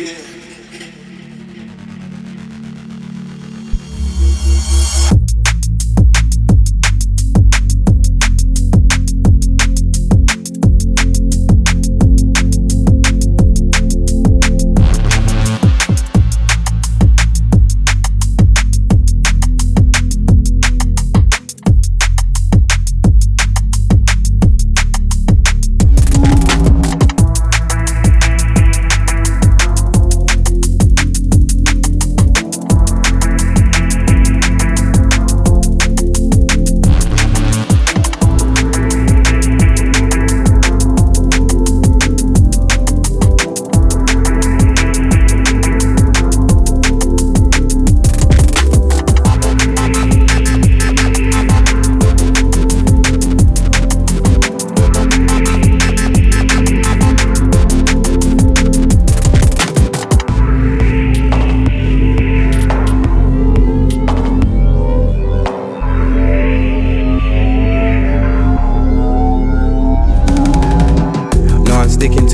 Yeah.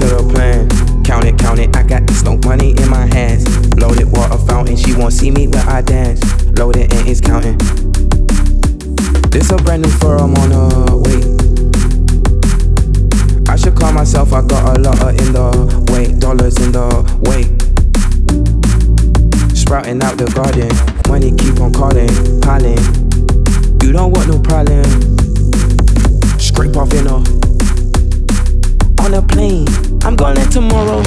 to the plan. Count it, count it, I got this no money in my hands. Loaded water fountain, she won't see me where I dance. Loaded and it's counting. This a brand new fur, I'm on a wait. I should call myself, I got a lot of in the way, dollars in the way. Sprouting out the garden, money keep on calling, piling. You don't want no problem. Scrape off in a on a plane. I'm gonna land tomorrow.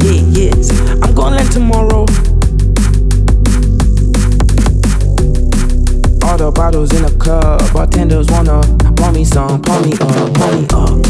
Yeah, yes, I'm gonna land tomorrow. All the bottles in the cup. bartenders wanna pour me some, pour me up, pour me up.